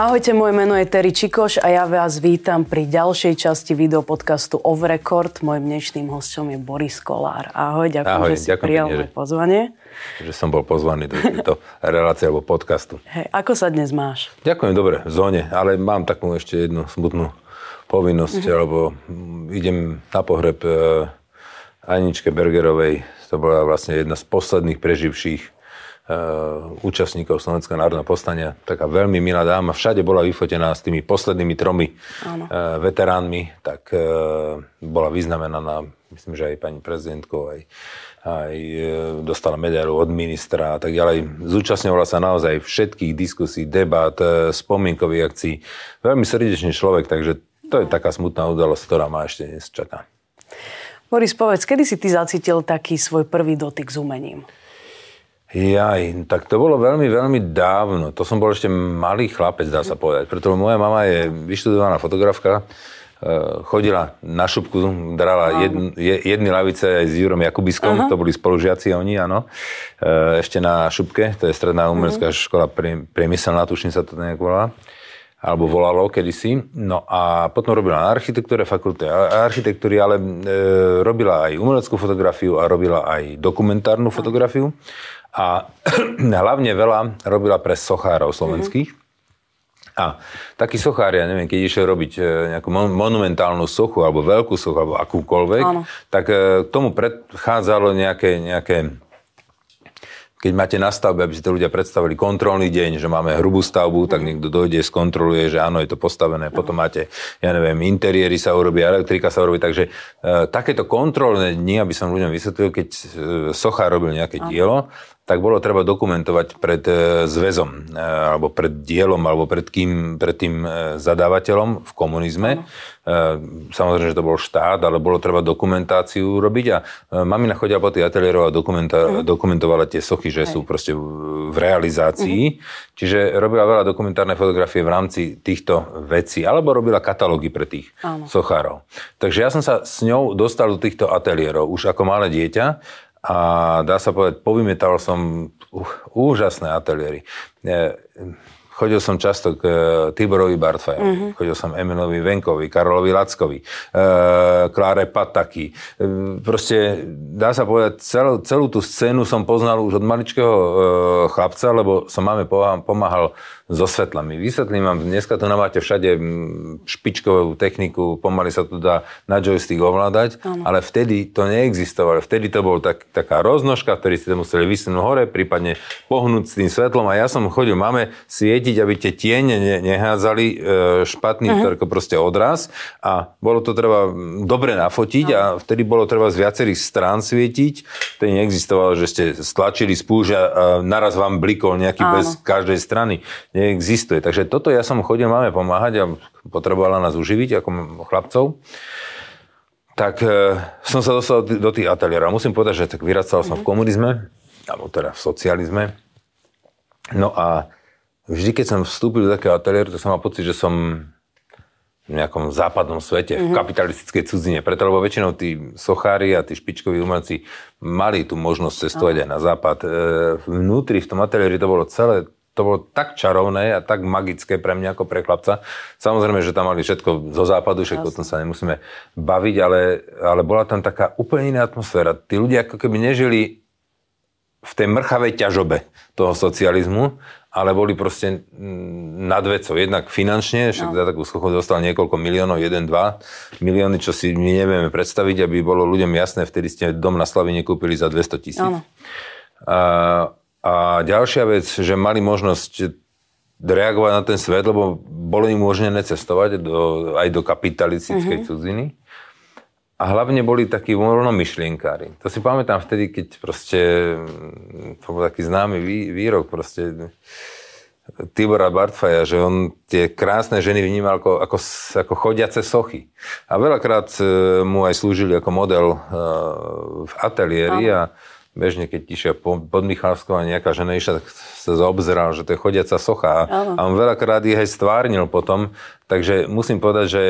Ahojte, moje meno je Terry Čikoš a ja vás vítam pri ďalšej časti videopodcastu Off Record. Mojím dnešným hostom je Boris Kolár. Ahoj, ďakujem, Ahoj, že si ďakujem prijal moje pozvanie. že som bol pozvaný do tejto relácie alebo podcastu. Hej, ako sa dnes máš? Ďakujem, dobre, v zóne, ale mám takú ešte jednu smutnú povinnosť, Mhm. lebo idem na pohreb e, Aničke Bergerovej, to bola vlastne jedna z posledných preživších účastníkov Slovenského národného povstania. Taká veľmi milá dáma, všade bola vyfotená s tými poslednými tromi e, veteránmi, tak e, bola vyznamenaná, myslím, že aj pani prezidentkou, aj, aj dostala medailu od ministra a tak ďalej. Zúčastňovala sa naozaj všetkých diskusí, debát, spomienkových akcií. Veľmi srdečný človek, takže to je taká smutná udalosť, ktorá ma ešte dnes čaká. Boris, povedz, kedy si ty zacítil taký svoj prvý dotyk s umením? Jaj, tak to bolo veľmi, veľmi dávno. To som bol ešte malý chlapec, dá sa povedať. Preto moja mama je vyštudovaná fotografka, e, chodila na šupku, drala jedn, je- jedny lavice aj s Jurom Jakubiskom, to boli spolužiaci oni, áno. E, Ešte na šupke, to je stredná umelecká škola prie- priemyselná, tuším sa to nejak volá alebo volalo kedysi. No a potom robila na architektúre fakulte architektúry, ale e, robila aj umeleckú fotografiu a robila aj dokumentárnu fotografiu. A hlavne veľa robila pre sochárov slovenských. A taký sochár, ja neviem, keď išiel robiť e, nejakú mon- monumentálnu sochu, alebo veľkú sochu, alebo akúkoľvek, Áno. tak e, tomu predchádzalo nejaké, nejaké keď máte na stavbe, aby si to ľudia predstavili kontrolný deň, že máme hrubú stavbu, tak niekto dojde, skontroluje, že áno, je to postavené. Potom máte, ja neviem, interiéry sa urobí, elektrika sa urobí. Takže e, takéto kontrolné dni, aby som ľuďom vysvetlil, keď e, socha robil nejaké dielo, tak bolo treba dokumentovať pred e, zväzom, e, alebo pred dielom, alebo pred, kým, pred tým e, zadávateľom v komunizme. E, Samozrejme, že to bol štát, ale bolo treba dokumentáciu robiť a e, mamina chodila po tých ateliérov a dokumenta- dokumentovala tie sochy, že sú proste v realizácii. Čiže robila veľa dokumentárnej fotografie v rámci týchto vecí, alebo robila katalógy pre tých Áno. sochárov. Takže ja som sa s ňou dostal do týchto ateliérov už ako malé dieťa a dá sa povedať, povymetal som uh, úžasné ateliéry. E, Chodil som často k e, Tiborovi Bartfajovi, chodil som Emilovi Venkovi, Karolovi Lackovi, e, Kláre Pataky. E, proste, dá sa povedať, celú, celú tú scénu som poznal už od maličkého chlapca, lebo som máme pomáhal so svetlami. Vysvetlím vám, dneska tu máte všade špičkovú techniku, pomaly sa tu dá na joystick ovládať, ale vtedy to neexistovalo. Vtedy to bol tak, taká roznožka, v ktorej ste museli vysnúť hore, prípadne pohnúť s tým svetlom a ja som chodil, máme svietiť, aby tie tiene ne, nehádzali e, špatný uh-huh. proste odraz a bolo to treba dobre nafotiť a vtedy bolo treba z viacerých strán svietiť. Vtedy neexistovalo, že ste stlačili spúšť a naraz vám blikol nejaký Áno. bez každej strany. Neexistuje. Takže toto ja som chodil máme pomáhať a potrebovala nás uživiť ako chlapcov. Tak e, som sa dostal do tých ateliérov. Musím povedať, že tak vyrastal som v komunizme, alebo teda v socializme. No a vždy, keď som vstúpil do takého ateliéru, to som mal pocit, že som v nejakom západnom svete, v kapitalistickej cudzine. Preto, lebo väčšinou tí sochári a tí špičkoví umelci mali tú možnosť cestovať aj na západ. E, Vnútri v tom ateliéri to bolo celé to bolo tak čarovné a tak magické pre mňa ako pre chlapca. Samozrejme, že tam mali všetko zo západu, všetko o tom sa nemusíme baviť, ale, ale bola tam taká úplne iná atmosféra. Tí ľudia ako keby nežili v tej mrchavej ťažobe toho socializmu, ale boli proste nad vecou. Jednak finančne, však za takú schochu dostal niekoľko miliónov, 1-2 milióny, čo si my nevieme predstaviť, aby bolo ľuďom jasné, vtedy ste dom na Slavine kúpili za 200 tisíc. Áno. A, a ďalšia vec, že mali možnosť reagovať na ten svet, lebo bolo im umožnené cestovať do, aj do kapitalistickej mm-hmm. cudziny. A hlavne boli takí voľnomyšlienkári. To si pamätám vtedy, keď proste, mm, to bol taký známy vý, výrok, proste Tibora Bartfaja, že on tie krásne ženy vnímal ako, ako, ako chodiace sochy. A veľakrát e, mu aj slúžili ako model e, v ateliéri a bežne, keď išiel po- pod Michalskou a nejaká žena išla, tak sa zaobzeral, že to je chodiaca socha. Áno. A on veľakrát ich aj stvárnil potom. Takže musím povedať, že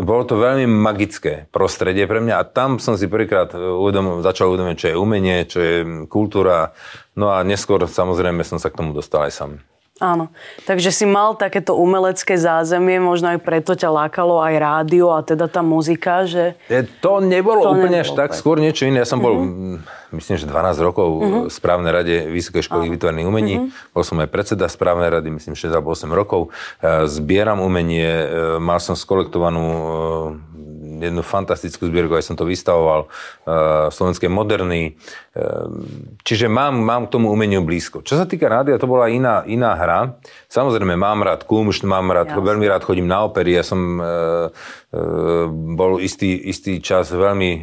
bolo to veľmi magické prostredie pre mňa a tam som si prvýkrát uvedom, začal uvedomiť, čo je umenie, čo je kultúra. No a neskôr samozrejme som sa k tomu dostal aj sám. Áno. Takže si mal takéto umelecké zázemie, možno aj preto ťa lákalo aj rádio a teda tá muzika, že... To nebolo to úplne až tak, skôr niečo iné. Ja som bol, mm-hmm. myslím, že 12 rokov mm-hmm. v správnej rade Vysokej školy Áno. výtvarných umení. Mm-hmm. Bol som aj predseda správnej rady, myslím, 6 alebo 8 rokov. Zbieram umenie, e, mal som skolektovanú e, jednu fantastickú zbierku, aj som to vystavoval, uh, slovenské moderny. Uh, čiže mám, mám k tomu umeniu blízko. Čo sa týka rádia, to bola iná, iná hra. Samozrejme, mám rád kumš, mám rád, Jasne. veľmi rád chodím na opery. Ja som uh, uh, bol istý, istý čas veľmi uh,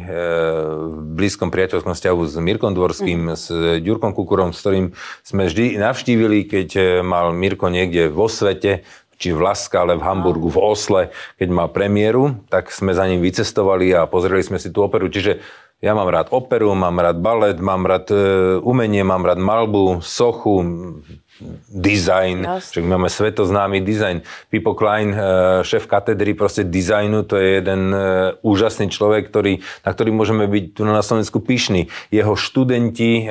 v blízkom priateľskom vzťahu s Mirkom Dvorským, mm. s Ďurkom Kukurom, s ktorým sme vždy navštívili, keď mal Mirko niekde vo svete, či v Laskale, v Hamburgu, v Osle, keď mal premiéru, tak sme za ním vycestovali a pozreli sme si tú operu. Čiže ja mám rád operu, mám rád balet, mám rád e, umenie, mám rád malbu, sochu, design, však máme svetoznámy design. Pipo Klein, eh, šéf katedry proste dizajnu, to je jeden eh, úžasný človek, ktorý, na ktorý môžeme byť tu na Slovensku pyšní. Jeho študenti eh,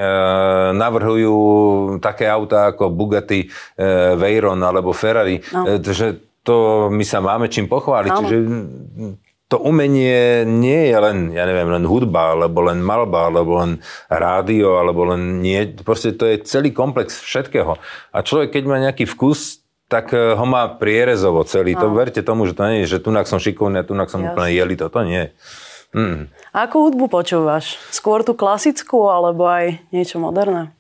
navrhujú také autá ako Bugatti Veyron alebo Ferrari, no. že to my sa máme čím pochváliť. No. Čiže to umenie nie je len, ja neviem, len hudba, alebo len malba, alebo len rádio, alebo len nie. Proste to je celý komplex všetkého. A človek, keď má nejaký vkus, tak eh, ho má prierezovo celý. No. To verte tomu, že to nie je, že tunak som šikovný a tunak som Jasne. úplne jeli, to nie. Mm. A akú hudbu počúvaš? Skôr tú klasickú, alebo aj niečo moderné?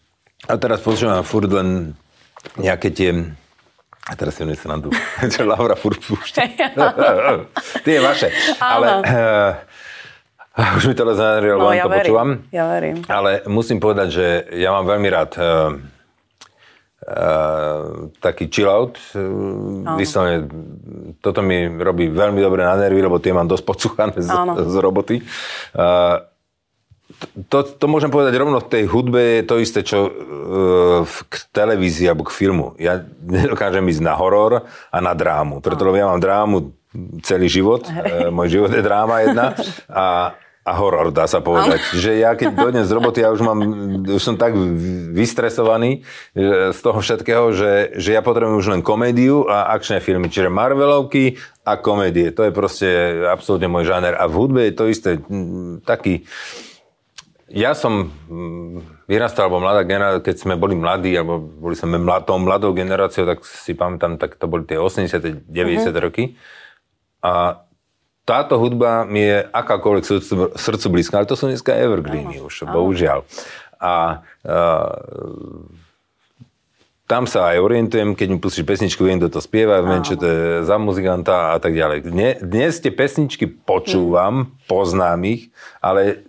A teraz počúvam furt len nejaké tie a teraz si sa tu, čo Laura furt púšťa. Tie vaše. Ale uh, už mi to rozhľadilo, no, ja to verím, počúvam. Ja verím. Ale musím povedať, že ja mám veľmi rád uh, uh, taký chill out. Uh, Vyslovene, toto mi robí veľmi dobre na nervy, lebo tie mám dosť podsúchané z, z roboty. Uh, to, to môžem povedať rovno v tej hudbe je to isté, čo uh, k televízii alebo k filmu. Ja nedokážem ísť na horor a na drámu, preto ja mám drámu celý život. Uh, môj život je dráma jedna a, a horor, dá sa povedať. Že ja keď dojdem z roboty, ja už, mám, už som tak vystresovaný z toho všetkého, že, že ja potrebujem už len komédiu a akčné filmy. Čiže Marvelovky a komédie. To je proste absolútne môj žáner. A v hudbe je to isté. Taký ja som mm, vyrastal, alebo mladá generácia, keď sme boli mladí, alebo boli sme mlad, tou mladou generáciou, tak si pamätám, tak to boli tie 80 90 mm-hmm. roky. A táto hudba mi je akákoľvek srdcu, srdcu blízka, ale to sú dneska evergreeny uh-huh. už, uh-huh. bohužiaľ. A uh, tam sa aj orientujem, keď mi pustíš pesničku, viem, kto to spieva, viem, čo to je za muzikanta a tak ďalej. Dnes, dnes tie pesničky počúvam, poznám ich, ale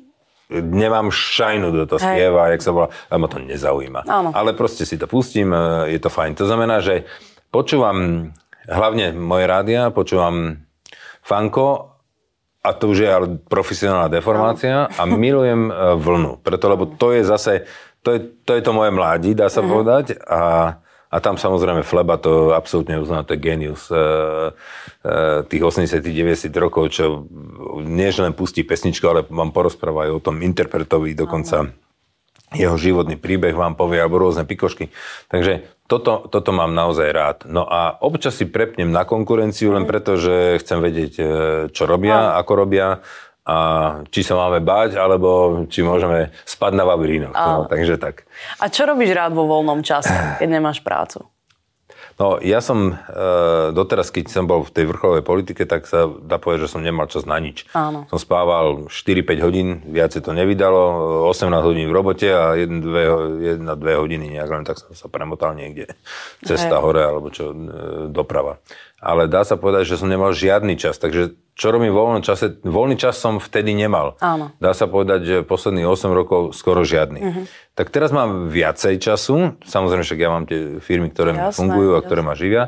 nemám šajnu, do to spieva, jak sa volá, ale ma to nezaujíma. Áno. Ale proste si to pustím, e, je to fajn. To znamená, že počúvam hlavne moje rádia, počúvam fanko a to už je ale profesionálna deformácia a milujem e, vlnu. Preto, lebo to je zase, to je to, je to moje mladí, dá sa mm. povedať. A a tam samozrejme Fleba to absolútne uzná, to je genius e, e, tých 80-90 rokov, čo nie že len pustí pesničku, ale vám porozpráva aj o tom interpretovi, dokonca Aha. jeho životný príbeh vám povie, alebo rôzne pikošky. Takže toto, toto mám naozaj rád. No a občas si prepnem na konkurenciu, len preto, že chcem vedieť, e, čo robia, ako robia a či sa máme báť, alebo či môžeme spať na vavrínoch. No, takže tak. A čo robíš rád vo voľnom čase, keď nemáš prácu? No, ja som e, doteraz, keď som bol v tej vrcholovej politike, tak sa dá povedať, že som nemal čas na nič. Áno. Som spával 4-5 hodín, viacej to nevydalo, 18 hodín v robote a 1-2 hodiny nejak, len tak som sa premotal niekde. Cesta Hej. hore, alebo čo, e, doprava ale dá sa povedať, že som nemal žiadny čas. Takže čo robím vo voľnom čase? Voľný čas som vtedy nemal. Áno. Dá sa povedať, že posledných 8 rokov skoro žiadny. Uh-huh. Tak teraz mám viacej času. Samozrejme, však ja mám tie firmy, ktoré jasné, mi fungujú a ktoré jasné. ma živia,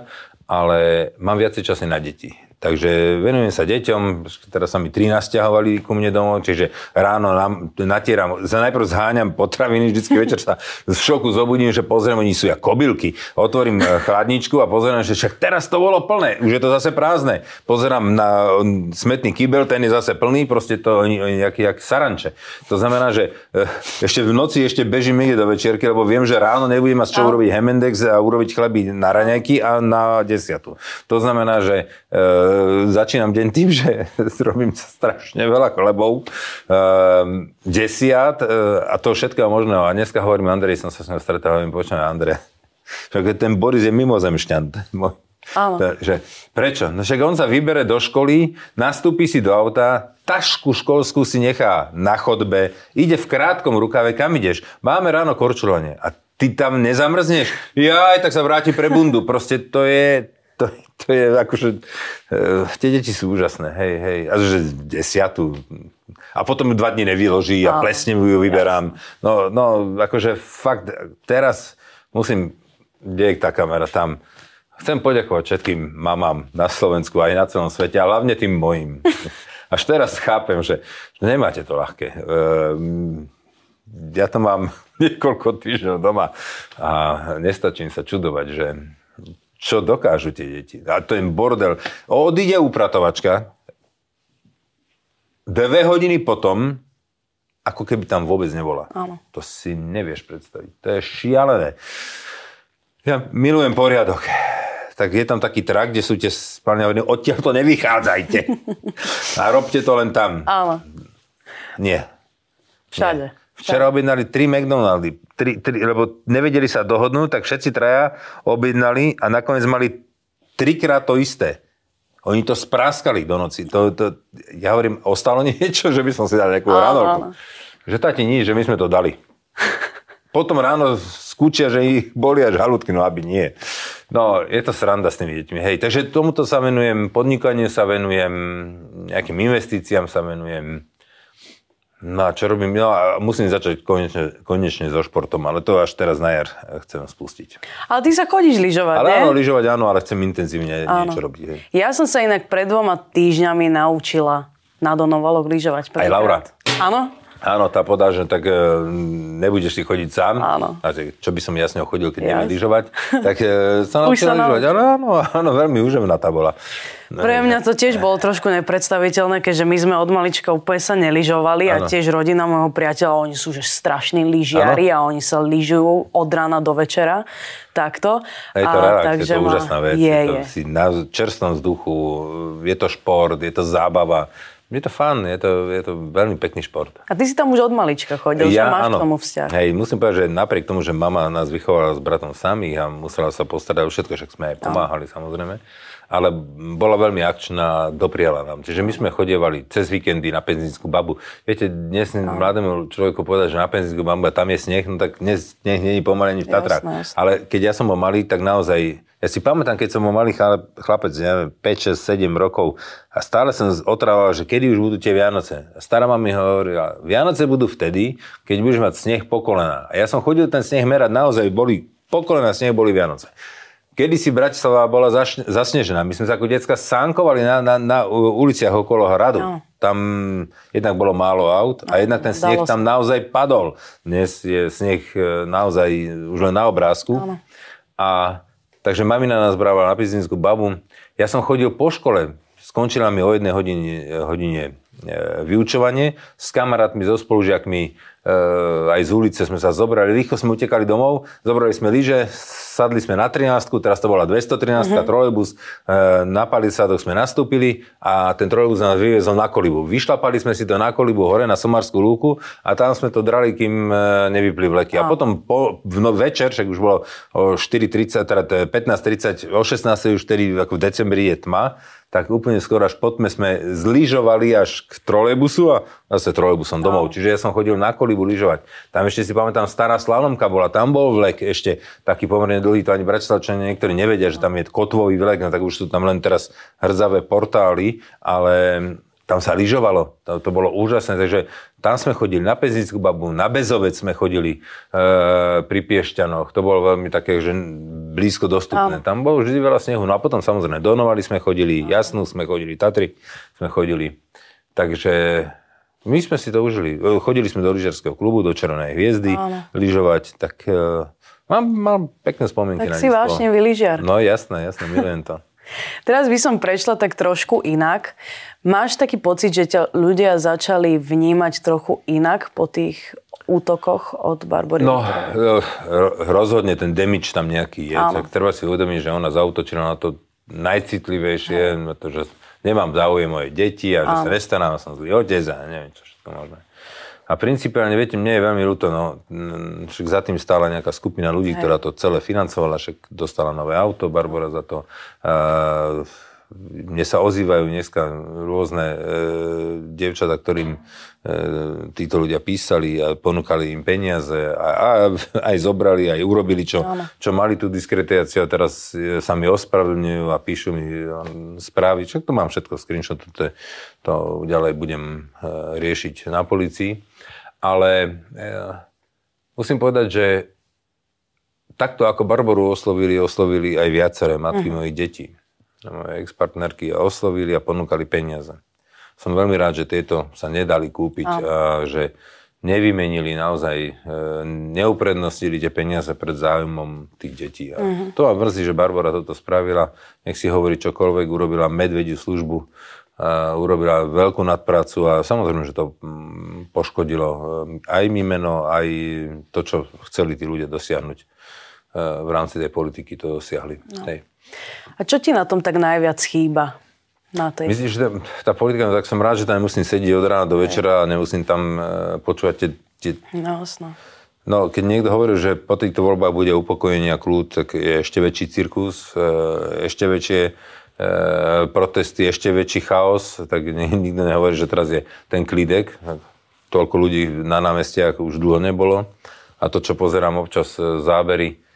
ale mám viacej času na deti. Takže venujem sa deťom, teraz sa mi 13 ťahovali ku mne domov, čiže ráno natieram, najprv zháňam potraviny, vždycky večer sa z šoku zobudím, že pozriem, oni sú jak kobylky. Otvorím eh, chladničku a pozerám, že však teraz to bolo plné, už je to zase prázdne. Pozerám na smetný kýbel, ten je zase plný, proste to oni, nejaký jak saranče. To znamená, že eh, ešte v noci ešte bežím niekde do večierky, lebo viem, že ráno nebudem mať z čoho urobiť hemendex a urobiť chleby na raňajky a na desiatu. To znamená, že e, začínam deň tým, že robím strašne veľa chlebov, uh, desiat uh, a to všetkého možného. A dneska hovorím, Andrej, som sa s ňou stretol, hovorím, počujem, Andrej, ten Boris je mimozemšťan. Áno. Že, prečo? No však on sa vybere do školy, nastúpi si do auta, tašku školskú si nechá na chodbe, ide v krátkom rukave, kam ideš? Máme ráno korčulovanie. A ty tam nezamrzneš? Jaj, tak sa vráti pre bundu. Proste to je, to, to je akože, uh, tie deti sú úžasné, hej, hej, a že desiatu, a potom ju dva dní nevyloží a plesne ju vyberám. No, no, akože fakt, teraz musím, kde je tá kamera, tam, chcem poďakovať všetkým mamám na Slovensku aj na celom svete, a hlavne tým mojim. Až teraz chápem, že nemáte to ľahké. Ehm, ja to mám niekoľko týždňov doma a nestačím sa čudovať, že čo dokážu tie deti. A to je bordel. Odíde upratovačka, dve hodiny potom, ako keby tam vôbec nebola. Áno. To si nevieš predstaviť. To je šialené. Ja milujem poriadok. Tak je tam taký trak, kde sú tie spálne hodiny, odtiaľ to nevychádzajte. A robte to len tam. Áno. Nie. Všade. Nie. Včera objednali tri McDonaldy, tri, tri, lebo nevedeli sa dohodnúť, tak všetci traja objednali a nakoniec mali trikrát to isté. Oni to spráskali do noci. To, to, ja hovorím, ostalo niečo, že by som si dal nejakú ránovku. Že táti nič, že my sme to dali. Potom ráno skúčia, že ich boli až halúdky, no aby nie. No, je to sranda s tými deťmi. Hej, takže tomuto sa venujem, podnikaniu sa venujem, nejakým investíciám sa venujem. No a čo robím? No a musím začať konečne, konečne so športom, ale to až teraz na jar chcem spustiť. Ale ty sa chodíš lyžovať, Ale áno, lyžovať áno, ale chcem intenzívne áno. niečo robiť. Hej. Ja som sa inak pred dvoma týždňami naučila na Donovalok lyžovať. Aj Laura? Áno. Áno, tá podá, že tak e, nebudeš si chodiť sám. Áno. A čo by som jasne chodil, keď neviem lyžovať. Tak e, sa naučila lyžovať. Áno, áno, áno, veľmi úžemná tá bola. Pre mňa to tiež bolo trošku nepredstaviteľné, keďže my sme od malička úplne sa neližovali a tiež rodina môjho priateľa, oni sú že strašní lyžiari a oni sa lyžujú od rána do večera. Takto. Je to relax, takže je to úžasná vec. Je, je to. Si na čerstvom vzduchu, je to šport, je to zábava. Je to fun, je to, je to veľmi pekný šport. A ty si tam už od malička chodil, ja, že máš áno. k tomu vzťah. Hej, musím povedať, že napriek tomu, že mama nás vychovala s bratom samých a musela sa postarať o všetko, však sme aj pomáhali no. samozrejme, ale bola veľmi akčná, dopriala nám. Čiže my sme chodievali cez víkendy na penzínsku babu. Viete, dnes no. mladému človeku povedať, že na penzínsku babu tam je sneh, no tak dnes sneh nie je pomaly ani v Tatrách. Ale keď ja som bol malý, tak naozaj ja si pamätám, keď som bol malý chlapec, neviem, 5, 6, 7 rokov a stále som otrával, že kedy už budú tie Vianoce. A stará mama mi hovorila, Vianoce budú vtedy, keď budeš mať sneh po kolena. A ja som chodil ten sneh merať, naozaj boli, po kolena sneh boli Vianoce. Kedy si Bratislava bola zasnežená. My sme sa ako decka sánkovali na, na, na uliciach okolo hradu. No. Tam jednak bolo málo aut a no, jednak ten sneh tam naozaj padol. Dnes je sneh e, naozaj už len na obrázku. No. A Takže mamina nás brala na pizzinskú babu. Ja som chodil po škole. Skončila mi o jednej hodine, hodine vyučovanie. S kamarátmi, so spolužiakmi, e, aj z ulice sme sa zobrali. Rýchlo sme utekali domov, zobrali sme lyže, sadli sme na 13, teraz to bola 213, mm-hmm. trolejbus, e, na palisádok sme nastúpili a ten trolejbus nás vyviezol na kolibu. Vyšlapali sme si to na kolibu hore na Somarskú lúku a tam sme to drali, kým e, nevypli vleky. A, a potom po, v no, večer, však už bolo o 4.30, teda 15.30, o 16.00 už tedy ako v decembri je tma, tak úplne skoro až potme sme zlyžovali až k trolejbusu a zase trolejbusom domov. No. Čiže ja som chodil na kolibu lyžovať. Tam ešte si pamätám, stará slalomka bola, tam bol vlek ešte taký pomerne dlhý, to ani Bratislavčania niektorí nevedia, že tam je kotvový vlek, no tak už sú tam len teraz hrzavé portály, ale tam sa lyžovalo, to, to bolo úžasné, takže tam sme chodili na Peznickú babu, na Bezovec sme chodili e, pri Piešťanoch, to bolo veľmi také, že blízko dostupné. Áno. Tam bolo vždy veľa snehu. No a potom samozrejme Donovali sme chodili, Jasnú sme chodili, Tatry sme chodili. Takže my sme si to užili. Chodili sme do lyžiarského klubu, do Červenej hviezdy, lyžovať, tak uh, mám, mám pekné spomienky tak na si vážne vylyžiar. No jasné, jasné, milujem to. Teraz by som prešla tak trošku inak. Máš taký pocit, že ťa ľudia začali vnímať trochu inak po tých útokoch od Barbory? No, rozhodne ten demič tam nejaký je. Tak treba si uvedomiť, že ona zautočila na to najcitlivejšie, na to, že nemám záujem moje deti a že Áno. sa nestarám, som zlý otec a neviem čo všetko možné. A principiálne, viete, mne je veľmi ľúto, no, však za tým stála nejaká skupina ľudí, Hej. ktorá to celé financovala, však dostala nové auto, Barbara za to. Uh, mne sa ozývajú dneska rôzne e, dievčata, ktorým e, títo ľudia písali a ponúkali im peniaze a, a aj zobrali, aj urobili, čo, čo mali tú diskretiáciu a teraz e, sa mi ospravedlňujú a píšu mi e, správy. Čo to mám všetko screenshot, to, to ďalej budem e, riešiť na policii. Ale e, musím povedať, že takto ako Barboru oslovili, oslovili aj viaceré matky uh-huh. mojich detí moje ex-partnerky oslovili a ponúkali peniaze. Som veľmi rád, že tieto sa nedali kúpiť a, a že nevymenili naozaj, e, neuprednostili tie peniaze pred záujmom tých detí. A uh-huh. To ma mrzí, že Barbara toto spravila. Nech si hovorí čokoľvek, urobila medvediu službu, a urobila veľkú nadprácu a samozrejme, že to mm, poškodilo e, aj mi meno, aj to, čo chceli tí ľudia dosiahnuť e, v rámci tej politiky, to dosiahli. No. Hej. A čo ti na tom tak najviac chýba? Na tej? Myslíš, že tá politika, no tak som rád, že tam nemusím sedieť od rána do večera a nemusím tam e, počúvať tie... tie... No. No, keď niekto hovorí, že po týchto voľbách bude upokojenie a kľud, tak je ešte väčší cirkus, e, ešte väčšie e, protesty, ešte väčší chaos, tak nikto nehovorí, že teraz je ten klídek. Toľko ľudí na námestiach už dlho nebolo. A to, čo pozerám občas zábery, E,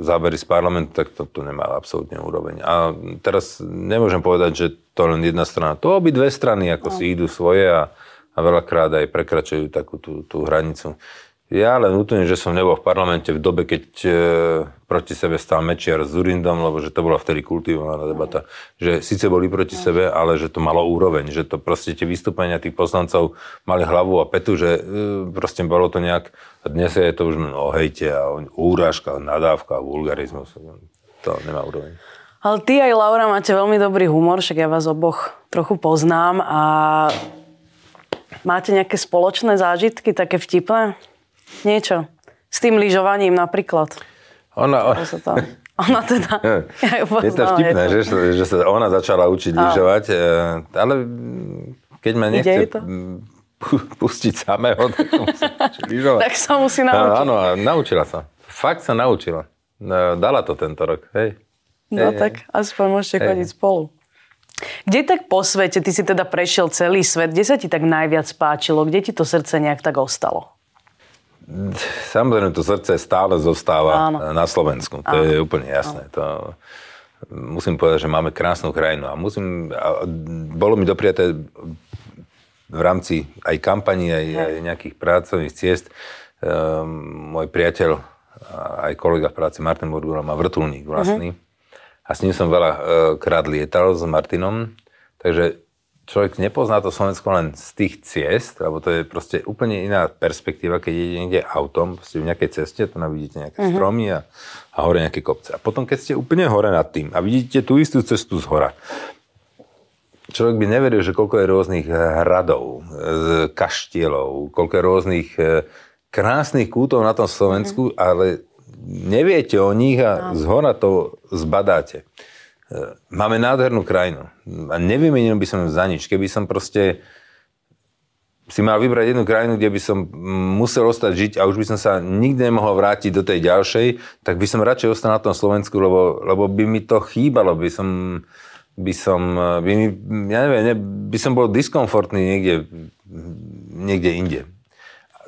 zábery z parlamentu, tak to, to nemá absolútne úroveň. A teraz nemôžem povedať, že to len jedna strana. To obi dve strany ako no. si idú svoje a, a veľakrát aj prekračujú takú tú, tú hranicu. Ja len útujem, že som nebol v parlamente v dobe, keď e, proti sebe stál Mečiar s Zurindom, lebo že to bola vtedy kultivovaná debata. Že síce boli proti sebe, ale že to malo úroveň. Že to proste tie vystúpenia tých poslancov mali hlavu a petu, že e, proste bolo to nejak... A dnes je to už o hejte a úražka, nadávka, vulgarizmus. To nemá úroveň. Ale ty aj Laura máte veľmi dobrý humor, však ja vás oboch trochu poznám a máte nejaké spoločné zážitky, také vtipné? Niečo. S tým lyžovaním napríklad. Ona... Ona teda... Ja je to vtipné, že, že sa ona začala učiť lyžovať, e, ale keď ma nechce pustiť samého, tak musí lyžovať. tak sa musí naučiť. Áno, a naučila sa. Fakt sa naučila. E, dala to tento rok, hej. No hej, tak hej. aspoň môžete hej. chodiť spolu. Kde tak po svete, ty si teda prešiel celý svet, kde sa ti tak najviac páčilo, kde ti to srdce nejak tak ostalo? Samozrejme, to srdce stále zostáva Áno. na Slovensku. To Áno. je úplne jasné. To, musím povedať, že máme krásnu krajinu. A, musím, a bolo mi dopriaté v rámci aj kampaní, aj, aj nejakých pracovných ciest. Um, môj priateľ, aj kolega v práci Martin Burgula má vrtulník vlastný. Uh-huh. A s ním som veľa uh, krát lietal s Martinom. Takže človek nepozná to Slovensko len z tých ciest, lebo to je proste úplne iná perspektíva, keď ide niekde autom, proste v nejakej ceste, to vidíte nejaké uh-huh. stromy a, a hore nejaké kopce. A potom, keď ste úplne hore nad tým a vidíte tú istú cestu z hora, človek by neveril, že koľko je rôznych hradov, kaštielov, koľko je rôznych e, krásnych kútov na tom Slovensku, uh-huh. ale neviete o nich a no. z hora to zbadáte. Máme nádhernú krajinu a nevymenil by som ju za nič. Keby som proste si mal vybrať jednu krajinu, kde by som musel ostať žiť a už by som sa nikdy nemohol vrátiť do tej ďalšej, tak by som radšej ostal na tom Slovensku, lebo, lebo by mi to chýbalo, by som, by som, by mi, ja neviem, ne, by som bol diskomfortný niekde, niekde inde.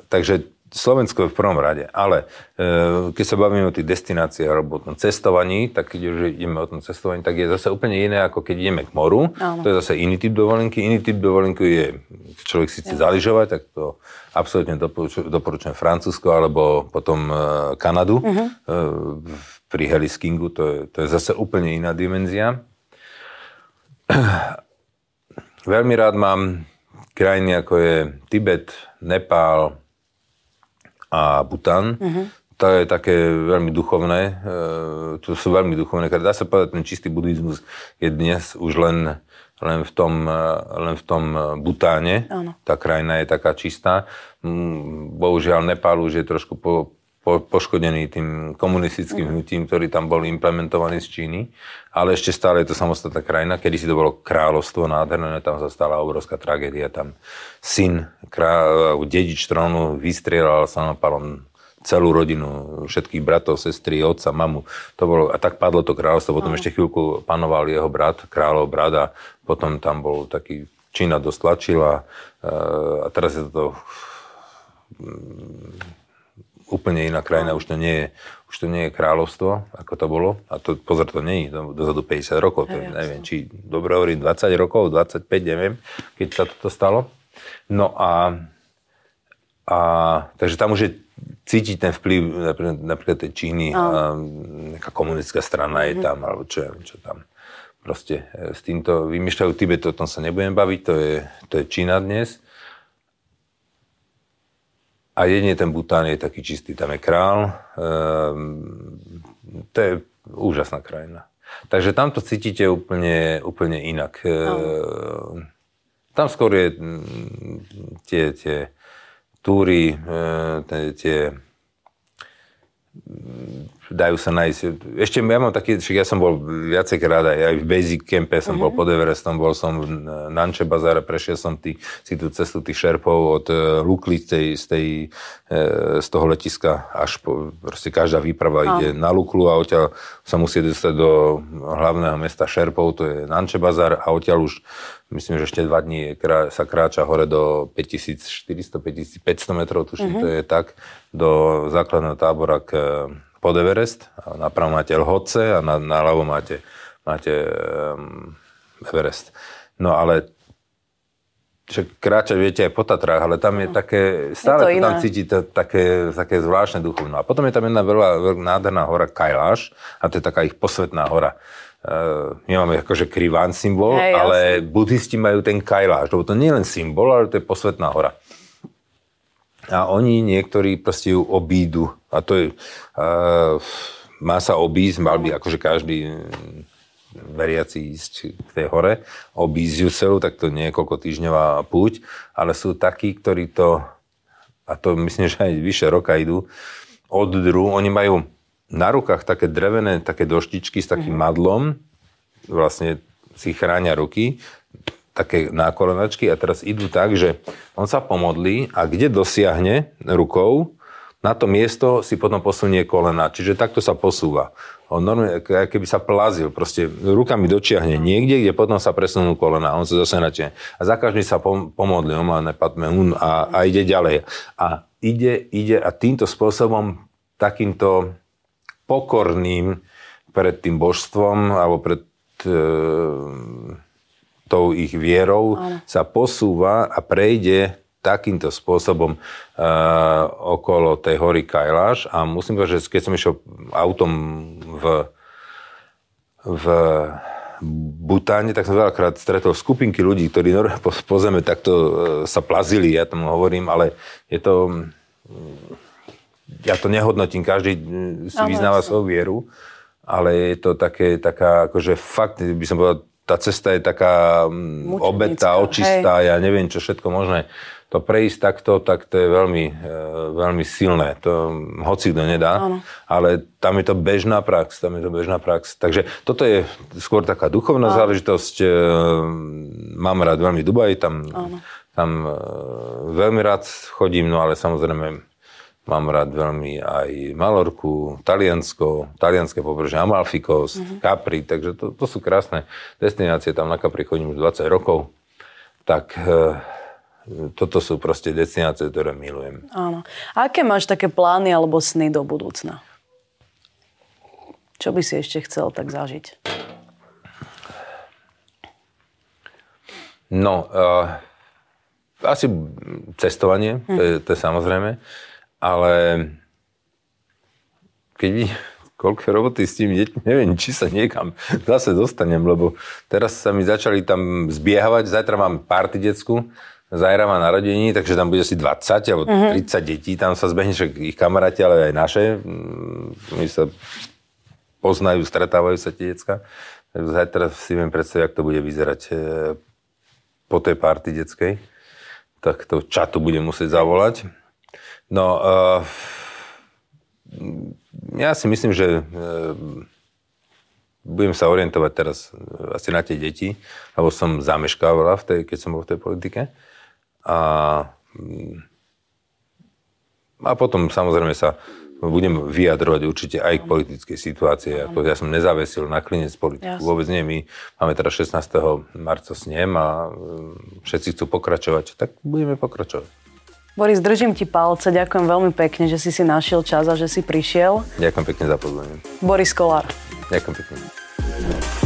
Takže Slovensko je v prvom rade, ale e, keď sa bavíme o tých destináciách alebo o tom cestovaní, tak keď už ideme o tom cestovaní, tak je zase úplne iné, ako keď ideme k moru. Áno. To je zase iný typ dovolenky. Iný typ dovolenky je, keď človek si chce zaližovať, tak to absolútne doporučujem, doporučujem Francúzsko alebo potom e, Kanadu. Uh-huh. E, pri heliskingu, to je, to je zase úplne iná dimenzia. Veľmi rád mám krajiny ako je Tibet, Nepál a Bhutan. Uh-huh. To je také veľmi duchovné, e, to sú veľmi duchovné. Dá sa povedať, ten čistý buddhizmus je dnes už len, len, v, tom, e, len v tom Butáne. Ano. Tá krajina je taká čistá. Mm, bohužiaľ Nepál už je trošku po, po, poškodený tým komunistickým mm. hnutím, ktorý tam bol implementovaný z Číny. Ale ešte stále je to samostatná krajina. Kedy si to bolo kráľovstvo nádherné, tam sa stala obrovská tragédia. Tam syn, krá, dedič trónu, vystrieľal sa napalom celú rodinu, všetkých bratov, sestry, otca, mamu. To bolo, a tak padlo to kráľovstvo. Potom ešte chvíľku panoval jeho brat, kráľov brat a potom tam bol taký Čína dosť tlačila a teraz je to úplne iná krajina, už to nie je, už to nie je kráľovstvo, ako to bolo. A to, pozor, to nie je to dozadu 50 rokov, to je, neviem, či dobre hovorím 20 rokov, 25, neviem, keď sa toto stalo. No a, a takže tam už je cítiť ten vplyv napríklad, napríklad tej Číny, no. a, nejaká komunistická strana je mhm. tam, alebo čo, čo tam. Proste e, s týmto vymýšľajú Tibet, o tom sa nebudem baviť, to je, to je Čína dnes. A jedine ten Bután je taký čistý, tam je král. Ehm, to je úžasná krajina. Takže tam to cítite úplne, úplne inak. Ehm, tam skôr je mm, tie, tie túry, ehm, tie, tie dajú sa nájsť. Ešte ja mám taký, ja som bol viacejkrát aj, aj v Basic Campe, som uh-huh. bol mhm. pod Everestom, bol som v Nanče bazáre, prešiel som tý, si tú cestu tých šerpov od uh, Lukli z, tej, z, tej, uh, z toho letiska až po, proste každá výprava uh-huh. ide na Luklu a odtiaľ sa musí dostať do hlavného mesta šerpov, to je Nanče bazár a odtiaľ už myslím, že ešte dva dní sa kráča hore do 5400-5500 metrov, tuším, uh-huh. to je tak, do základného tábora k pod Everest. Napravo máte Lhodce a na, naľavo máte, máte um, Everest. No ale že kráčať viete aj po Tatrách, ale tam je také, stále je to, tam cítite také, také zvláštne duchovno. A potom je tam jedna veľká, veľká nádherná hora Kailash a to je taká ich posvetná hora. Uh, my máme akože kriván symbol, hey, ale buddhisti majú ten Kailash, lebo to nie je len symbol, ale to je posvetná hora. A oni niektorí proste ju obídu. A to je... Uh, má sa obísť, mal by akože každý veriaci ísť k tej hore, obísť ju celú, tak to niekoľko týždňová púť, ale sú takí, ktorí to, a to myslím, že aj vyše roka idú, od dru, oni majú na rukách také drevené, také doštičky s takým mm-hmm. madlom, vlastne si chránia ruky také nákolenačky a teraz idú tak, že on sa pomodlí a kde dosiahne rukou, na to miesto si potom posunie kolena. Čiže takto sa posúva. On normálne, keby sa plazil, proste rukami dočiahne niekde, kde potom sa presunú kolena. On sa zase načne. A za každý sa pomodlí, on má nepadme a, a ide ďalej. A ide, ide a týmto spôsobom, takýmto pokorným pred tým božstvom alebo pred e, tou ich vierou ano. sa posúva a prejde takýmto spôsobom uh, okolo tej hory Kailash a musím povedať, že keď som išiel autom v, v Butáne, tak som veľakrát stretol skupinky ľudí, ktorí po, po zeme takto uh, sa plazili, ja tomu hovorím, ale je to... Ja to nehodnotím, každý si vyznáva svoju vieru, ale je to také, taká, akože fakt, by som povedal, tá cesta je taká mm, obetá, očistá, hej. ja neviem čo všetko možné. To prejsť takto, tak to je veľmi, e, veľmi silné. To hoci kto nedá, ano. ale tam je to bežná prax, tam je to bežná prax. Takže toto je skôr taká duchovná ano. záležitosť. E, mám rád veľmi Dubaj, tam, tam e, veľmi rád chodím, no ale samozrejme Mám rád veľmi aj Malorku, Taliansko, talianské pobrežie, Amalfikos, mm-hmm. Capri, takže to, to sú krásne destinácie. Tam na Capri chodím už 20 rokov. Tak e, toto sú proste destinácie, ktoré milujem. Áno. A aké máš také plány alebo sny do budúcna? Čo by si ešte chcel tak zažiť? No, uh, asi cestovanie, hm. to, je, to je samozrejme ale keď vidím koľko roboty s tým deťmi, neviem, či sa niekam zase dostanem, lebo teraz sa mi začali tam zbiehavať, zajtra mám party decku, Zajra má narodení, takže tam bude asi 20 alebo mm-hmm. 30 detí, tam sa zbehne však ich kamaráti, ale aj naše. Mm, my sa poznajú, stretávajú sa tie decka. Zajtra si viem predstaviť, ako to bude vyzerať e, po tej party detskej. Tak to čatu budem musieť zavolať. No, uh, ja si myslím, že uh, budem sa orientovať teraz asi na tie deti, lebo som zameškávala, v tej, keď som bol v tej politike. A, a potom samozrejme sa budem vyjadrovať určite aj k politickej situácii. Ako ja som nezavesil na klinec politiku. Jasne. Vôbec nie. My máme teraz 16. marca snem a mm, všetci chcú pokračovať. Tak budeme pokračovať. Boris, držím ti palce, ďakujem veľmi pekne, že si si našiel čas a že si prišiel. Ďakujem pekne za pozvanie. Boris Kolár. Ďakujem pekne.